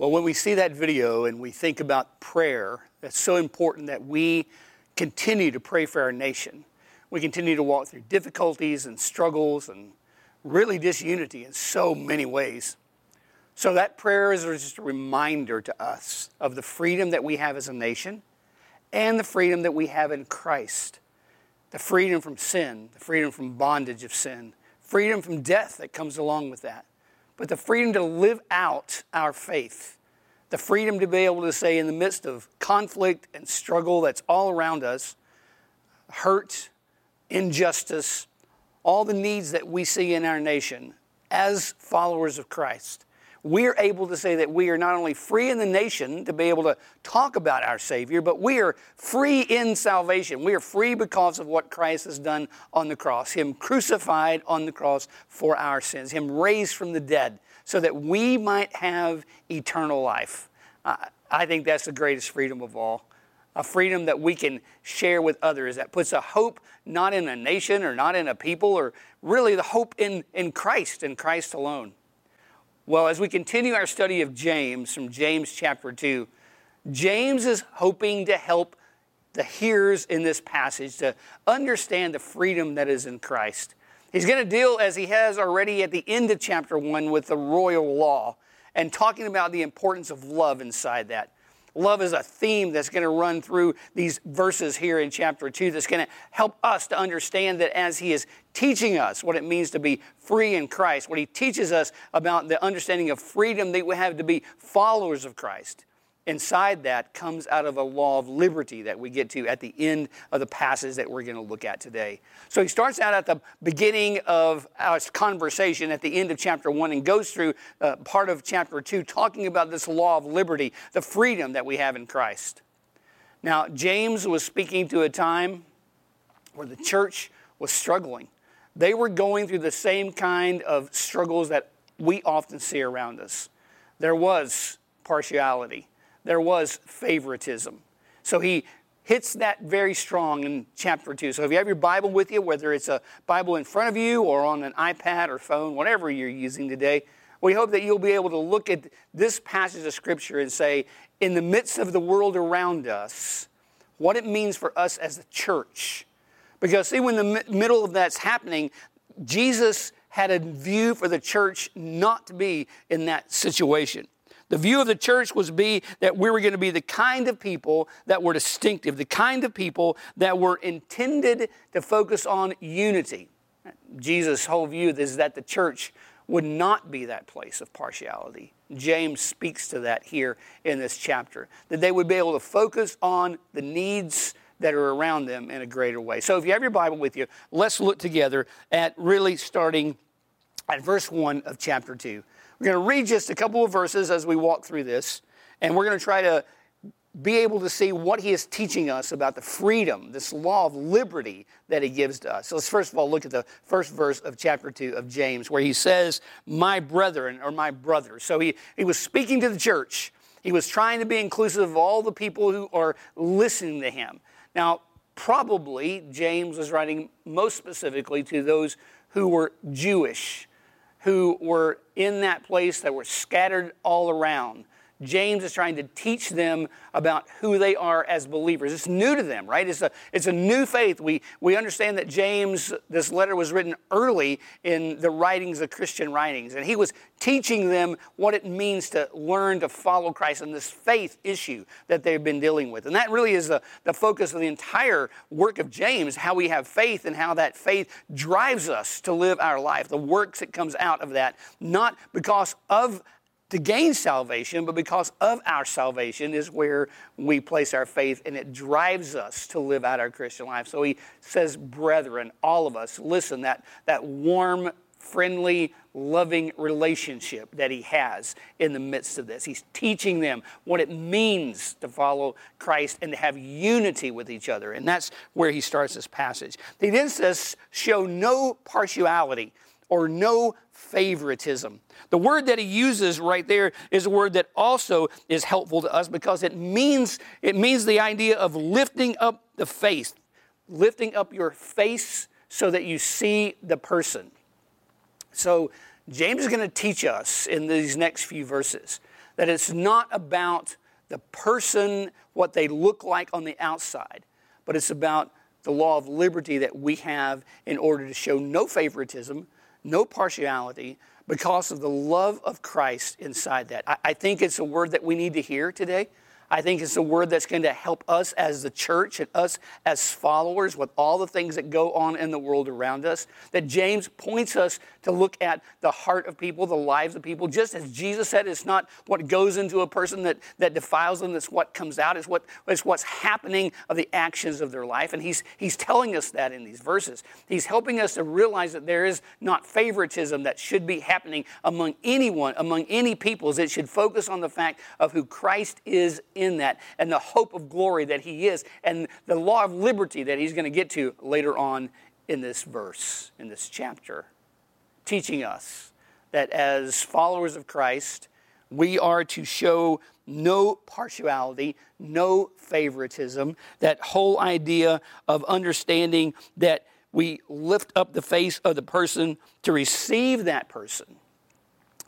Well, when we see that video and we think about prayer, that's so important that we continue to pray for our nation. We continue to walk through difficulties and struggles and really disunity in so many ways. So, that prayer is just a reminder to us of the freedom that we have as a nation and the freedom that we have in Christ. The freedom from sin, the freedom from bondage of sin, freedom from death that comes along with that, but the freedom to live out our faith, the freedom to be able to say, in the midst of conflict and struggle that's all around us, hurt, injustice, all the needs that we see in our nation as followers of Christ, we're able to say that we are not only free in the nation to be able to talk about our Savior, but we are free in salvation. We are free because of what Christ has done on the cross, Him crucified on the cross for our sins, Him raised from the dead, so that we might have eternal life. I think that's the greatest freedom of all. A freedom that we can share with others that puts a hope not in a nation or not in a people, or really the hope in, in Christ and Christ alone. Well, as we continue our study of James from James chapter 2, James is hoping to help the hearers in this passage to understand the freedom that is in Christ. He's going to deal, as he has already at the end of chapter 1, with the royal law and talking about the importance of love inside that. Love is a theme that's going to run through these verses here in chapter 2 that's going to help us to understand that as he is teaching us what it means to be free in Christ, what he teaches us about the understanding of freedom that we have to be followers of Christ inside that comes out of a law of liberty that we get to at the end of the passage that we're going to look at today. So he starts out at the beginning of our conversation at the end of chapter 1 and goes through uh, part of chapter 2 talking about this law of liberty, the freedom that we have in Christ. Now, James was speaking to a time where the church was struggling. They were going through the same kind of struggles that we often see around us. There was partiality there was favoritism. So he hits that very strong in chapter 2. So if you have your Bible with you, whether it's a Bible in front of you or on an iPad or phone, whatever you're using today, we hope that you'll be able to look at this passage of Scripture and say, in the midst of the world around us, what it means for us as a church. Because, see, when the middle of that's happening, Jesus had a view for the church not to be in that situation. The view of the church was be that we were going to be the kind of people that were distinctive, the kind of people that were intended to focus on unity. Jesus' whole view is that the church would not be that place of partiality. James speaks to that here in this chapter, that they would be able to focus on the needs that are around them in a greater way. So if you have your Bible with you, let's look together at really starting at verse 1 of chapter 2. We're going to read just a couple of verses as we walk through this, and we're going to try to be able to see what he is teaching us about the freedom, this law of liberty that he gives to us. So let's first of all look at the first verse of chapter 2 of James, where he says, My brethren or my brothers. So he, he was speaking to the church. He was trying to be inclusive of all the people who are listening to him. Now, probably James was writing most specifically to those who were Jewish who were in that place that were scattered all around. James is trying to teach them about who they are as believers. It's new to them, right? It's a, it's a new faith. We, we understand that James, this letter was written early in the writings of Christian writings, and he was teaching them what it means to learn to follow Christ and this faith issue that they've been dealing with. And that really is the, the focus of the entire work of James how we have faith and how that faith drives us to live our life, the works that comes out of that, not because of to gain salvation, but because of our salvation is where we place our faith and it drives us to live out our Christian life. So he says, brethren, all of us, listen, that, that warm, friendly, loving relationship that he has in the midst of this. He's teaching them what it means to follow Christ and to have unity with each other. And that's where he starts this passage. He then says, show no partiality or no favoritism. The word that he uses right there is a word that also is helpful to us because it means it means the idea of lifting up the face, lifting up your face so that you see the person. So James is going to teach us in these next few verses That it's not about the person, what they look like on the outside, but it's about the law of liberty that we have in order to show no favoritism, no partiality, because of the love of Christ inside that. I, I think it's a word that we need to hear today. I think it's a word that's going to help us as the church and us as followers with all the things that go on in the world around us. That James points us to look at the heart of people, the lives of people. Just as Jesus said, it's not what goes into a person that, that defiles them, it's what comes out, it's, what, it's what's happening of the actions of their life. And he's, he's telling us that in these verses. He's helping us to realize that there is not favoritism that should be happening among anyone, among any peoples. It should focus on the fact of who Christ is that and the hope of glory that he is and the law of liberty that he's going to get to later on in this verse, in this chapter, teaching us that as followers of Christ, we are to show no partiality, no favoritism, that whole idea of understanding that we lift up the face of the person to receive that person.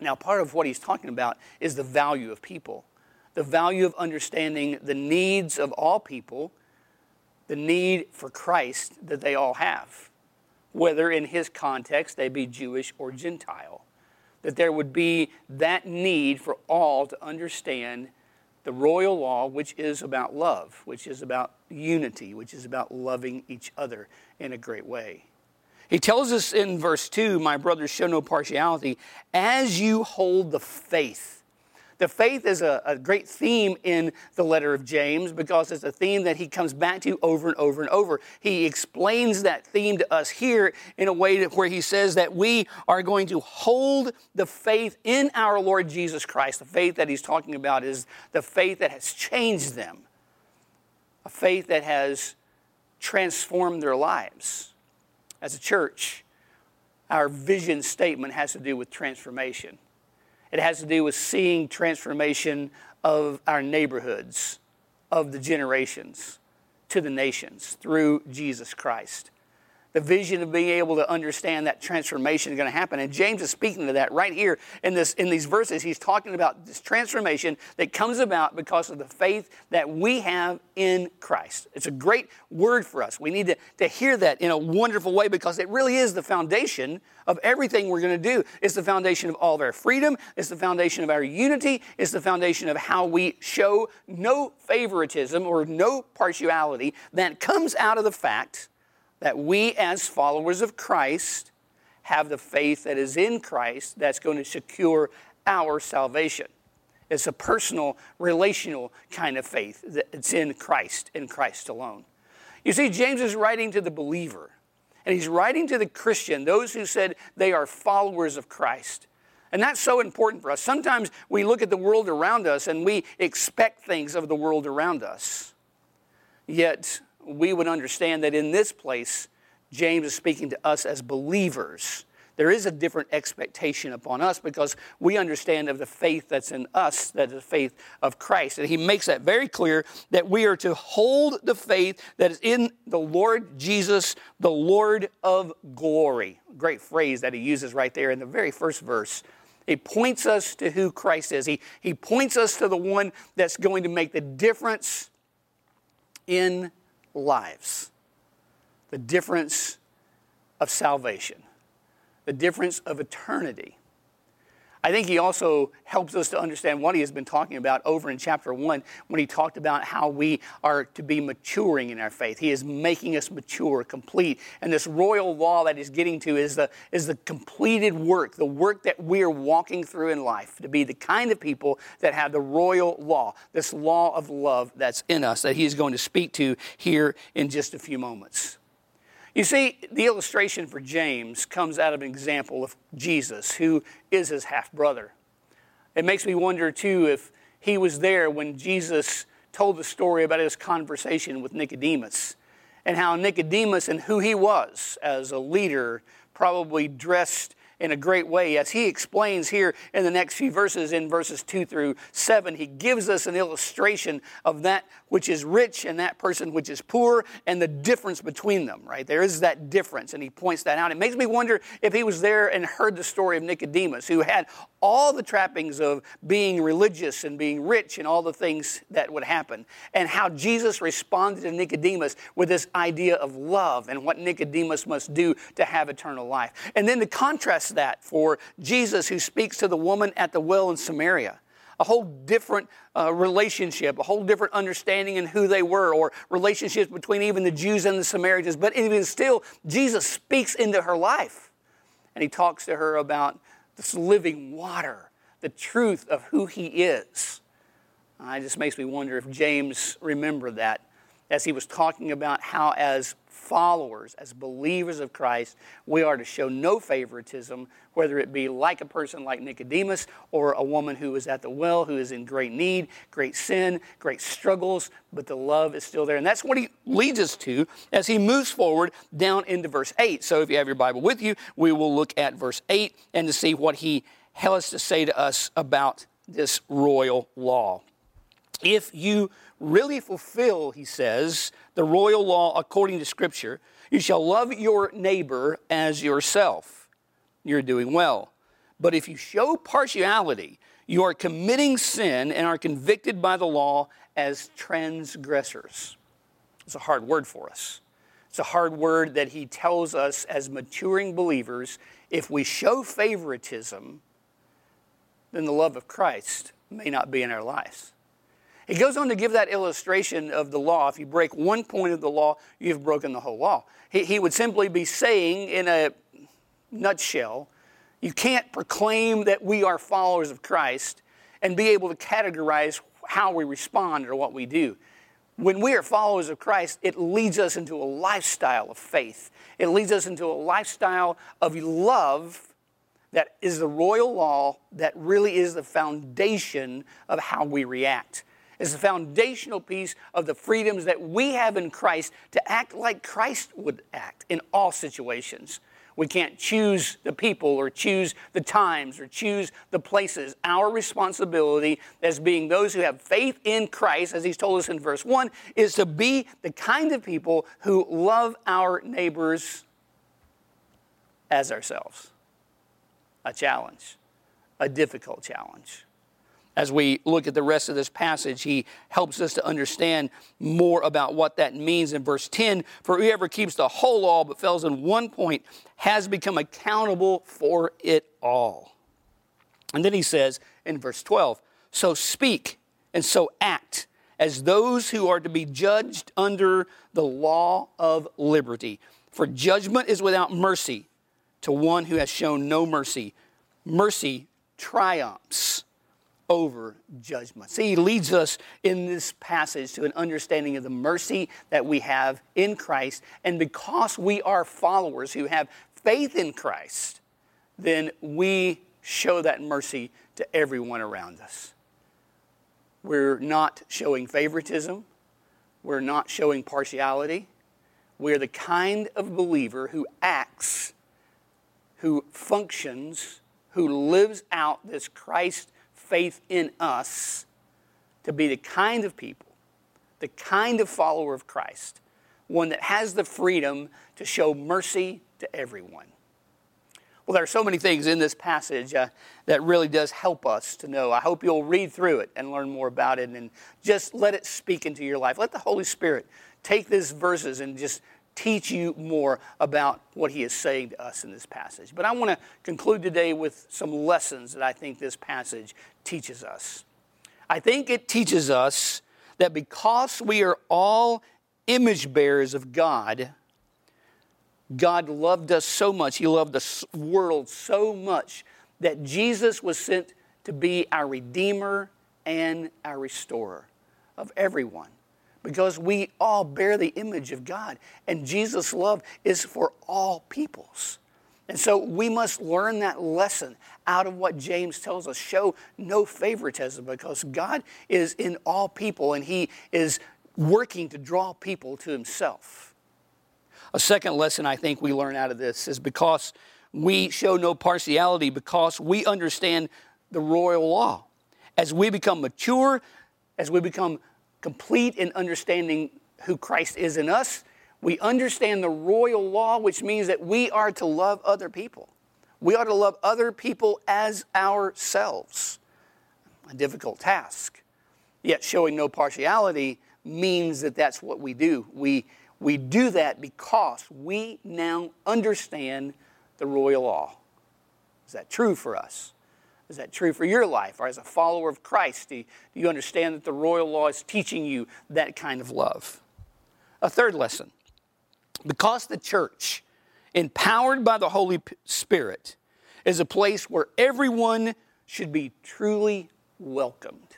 Now, part of what he's talking about is the value of people the value of understanding the needs of all people, the need for Christ that they all have, whether in his context they be Jewish or Gentile. That there would be that need for all to understand the royal law, which is about love, which is about unity, which is about loving each other in a great way. He tells us in verse 2, My brothers, show no partiality, as you hold the faith the faith is a, a, great theme in the letter of James because it's a theme that he comes back to over and over and over. He explains that theme to us here in a way where he says that we are going to hold the faith in our Lord Jesus Christ. The faith that he's talking about is the faith that has changed them, a faith that has transformed their lives. As a church, our vision statement has to do with transformation. It has to do with seeing transformation of our neighborhoods, of the generations, to the nations through Jesus Christ the vision of being able to understand that transformation is going to happen. And James is speaking to that right here in, this, in these verses. He's talking about this transformation that comes about because of the faith that we have in Christ. It's a great word for us. We need to, to hear that in a wonderful way because it really is the foundation of everything we're going to do. It's the foundation of all of our freedom, it's the foundation of our unity, it's the foundation of how we show no favoritism or no partiality that comes out of the fact that we, as followers of Christ, have the faith that is in Christ that's going to secure our salvation. It's a personal, relational kind of faith that's in Christ, in Christ alone. You see, James is writing to the believer, and he's writing to the Christian, those who said they are followers of Christ. And that's so important for us. Sometimes we look at the world around us and we expect things of the world around us. Yet, we would understand that in this place, James is speaking to us as believers. There is a different expectation upon us because we understand of the faith that's in us, that is the faith of Christ. And he makes that very clear that we are to hold the faith that is in the Lord Jesus, the Lord of glory. Great phrase that he uses right there in the very first verse. He points us to who Christ is. He, he points us to the one that's going to make the difference in lives. The difference of salvation, the difference of eternity. I think he also helps us to understand what he has been talking about over in chapter one when he talked about how we are to be maturing in our faith. He is making us mature, complete. And this royal law that he's getting to is the, is the completed work, the work that we are walking through in life to be the kind of people that have the royal law, this law of love that's in us that he is going to speak to here in just a few moments. You see, the illustration for James comes out of an example of Jesus, who is his half brother. It makes me wonder, too, if he was there when Jesus told the story about his conversation with Nicodemus and how Nicodemus and who he was as a leader, probably dressed in a great way. As he explains here in the next few verses, in verses 2 through 7, he gives us an illustration of that which is rich and that person which is poor and the difference between them, right? There is that difference, and he points that out. It makes me wonder if he was there and heard the story of Nicodemus, who had all the trappings of being religious and being rich and all the things that would happen, and how Jesus responded to Nicodemus with this idea of love and what Nicodemus must do to have eternal life. And then to contrast that for Jesus, who speaks to the woman at the well in Samaria a whole different uh, relationship, a whole different understanding in who they were, or relationships between even the Jews and the Samaritans. But even still, Jesus speaks into her life. And he talks to her about this living water, the truth of who he is. Uh, it just makes me wonder if James remembered that as he was talking about how, as followers, as believers of Christ, we are to show no favoritism, whether it be like a person like Nicodemus or a woman who is at the well, who is in great need, great sin, great struggles, but the love is still there. And that's what he leads us to as he moves forward down into verse 8. So if you have your Bible with you, we will look at verse 8 and to see what he has to say to us about this royal law. If you really fulfill, he says, the royal law according to Scripture, you shall love your neighbor as yourself. You're doing well. But if you show partiality, you are committing sin and are convicted by the law as transgressors. It's a hard word for us. It's a hard word that he tells us as maturing believers if we show favoritism, then the love of Christ may not be in our lives. He goes on to give that illustration of the law. If you break one point of the law, you've broken the whole law. He, he would simply be saying, in a nutshell, you can't proclaim that we are followers of Christ and be able to categorize how we respond or what we do. When we are followers of Christ, it leads us into a lifestyle of faith. It leads us into a lifestyle of love that is the royal law that really is the foundation of how we react is the foundational piece of the freedoms that we have in Christ to act like Christ would act in all situations. We can't choose the people or choose the times or choose the places. Our responsibility as being those who have faith in Christ, as he's told us in verse 1, is to be the kind of people who love our neighbors as ourselves. A challenge, a difficult challenge. As we look at the rest of this passage, he helps us to understand more about what that means in verse 10. For whoever keeps the whole law but fails in one point has become accountable for it all. And then he says in verse 12, So speak and so act as those who are to be judged under the law of liberty. For judgment is without mercy to one who has shown no mercy. Mercy triumphs over judgment. See, he leads us in this passage to an understanding of the mercy that we have in Christ. And because we are followers who have faith in Christ, then we show that mercy to everyone around us. We're not showing favoritism, we're not showing partiality. We're the kind of believer who acts, who functions, who lives out this Christ faith in us to be the kind of people, the kind of follower of Christ, one that has the freedom to show mercy to everyone. Well, there are so many things in this passage uh, that really does help us to know. I hope you'll read through it and learn more about it and just let it speak into your life. Let the Holy Spirit take these verses and just teach you more about what he is saying to us in this passage. But I want to conclude today with some lessons that I think this passage teaches us. I think it teaches us that because we are all image bearers of God, God loved us so much, He loved the world so much that Jesus was sent to be our Redeemer and our Restorer of everyone because we all bear the image of God. And Jesus' love is for all peoples. And so we must learn that lesson out of what James tells us. Show no favoritism because God is in all people and He is working to draw people to Himself. A second lesson I think we learn out of this is because we show no partiality because we understand the royal law. As we become mature, as we become complete in understanding who Christ is in us, we understand the royal law, which means that we are to love other people. We are to love other people as ourselves. A difficult task. Yet showing no partiality means that that's what we do. We, we do that because we now understand the royal law. Is that true for us? Is that true for your life? Or as a follower of Christ, do you, do you understand that the royal law is teaching you that kind of love? A third lesson because the church, empowered by the Holy Spirit, is a place where everyone should be truly welcomed.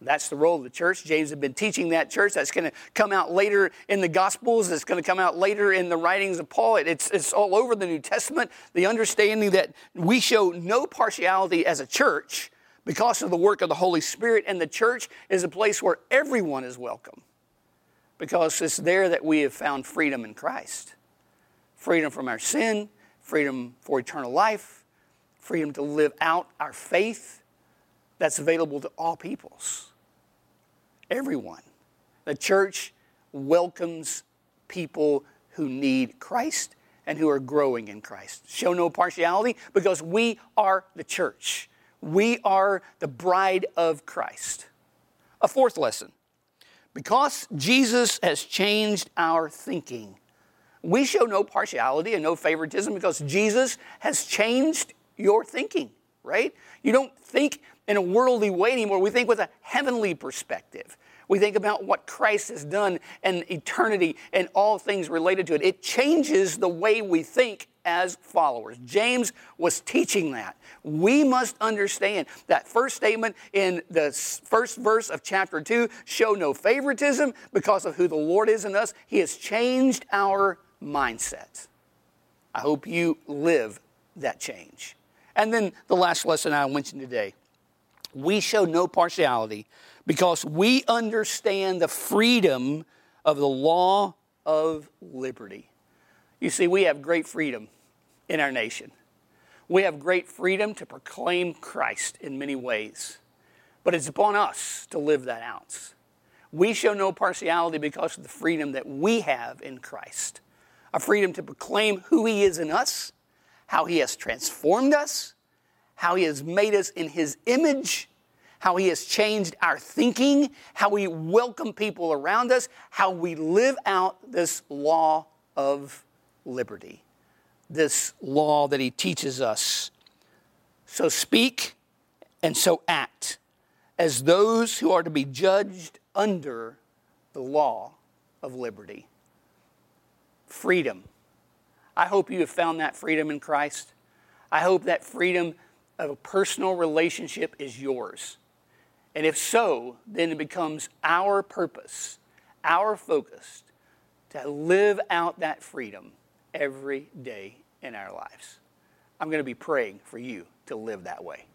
That's the role of the church. James had been teaching that church. That's going to come out later in the Gospels. It's going to come out later in the writings of Paul. It's, it's all over the New Testament. The understanding that we show no partiality as a church because of the work of the Holy Spirit, and the church is a place where everyone is welcome because it's there that we have found freedom in Christ freedom from our sin, freedom for eternal life, freedom to live out our faith that's available to all peoples, everyone. The church welcomes people who need Christ and who are growing in Christ. Show no partiality because we are the church. We are the bride of Christ. A fourth lesson because Jesus has changed our thinking, we show no partiality and no favoritism because Jesus has changed your thinking, right? You don't think in a worldly way anymore. We think with a heavenly perspective. We think about what Christ has done and eternity and all things related to it. It changes the way we think as followers. James was teaching that. We must understand that first statement in the first verse of chapter 2 show no favoritism because of who the Lord is in us. He has changed our mindset. I hope you live that change. And then the last lesson I mentioned today we show no partiality because we understand the freedom of the law of liberty. You see, we have great freedom in our nation. We have great freedom to proclaim Christ in many ways, but it's upon us to live that out. We show no partiality because of the freedom that we have in Christ a freedom to proclaim who He is in us, how He has transformed us, how He has made us in His image, how He has changed our thinking, how we welcome people around us, how we live out this law of liberty, this law that He teaches us. So speak and so act as those who are to be judged under the law of liberty. Freedom. I hope you have found that freedom in Christ. I hope that freedom of a personal relationship is yours. And if so, then it becomes our purpose, our focus to live out that freedom every day in our lives. I'm going to be praying for you to live that way.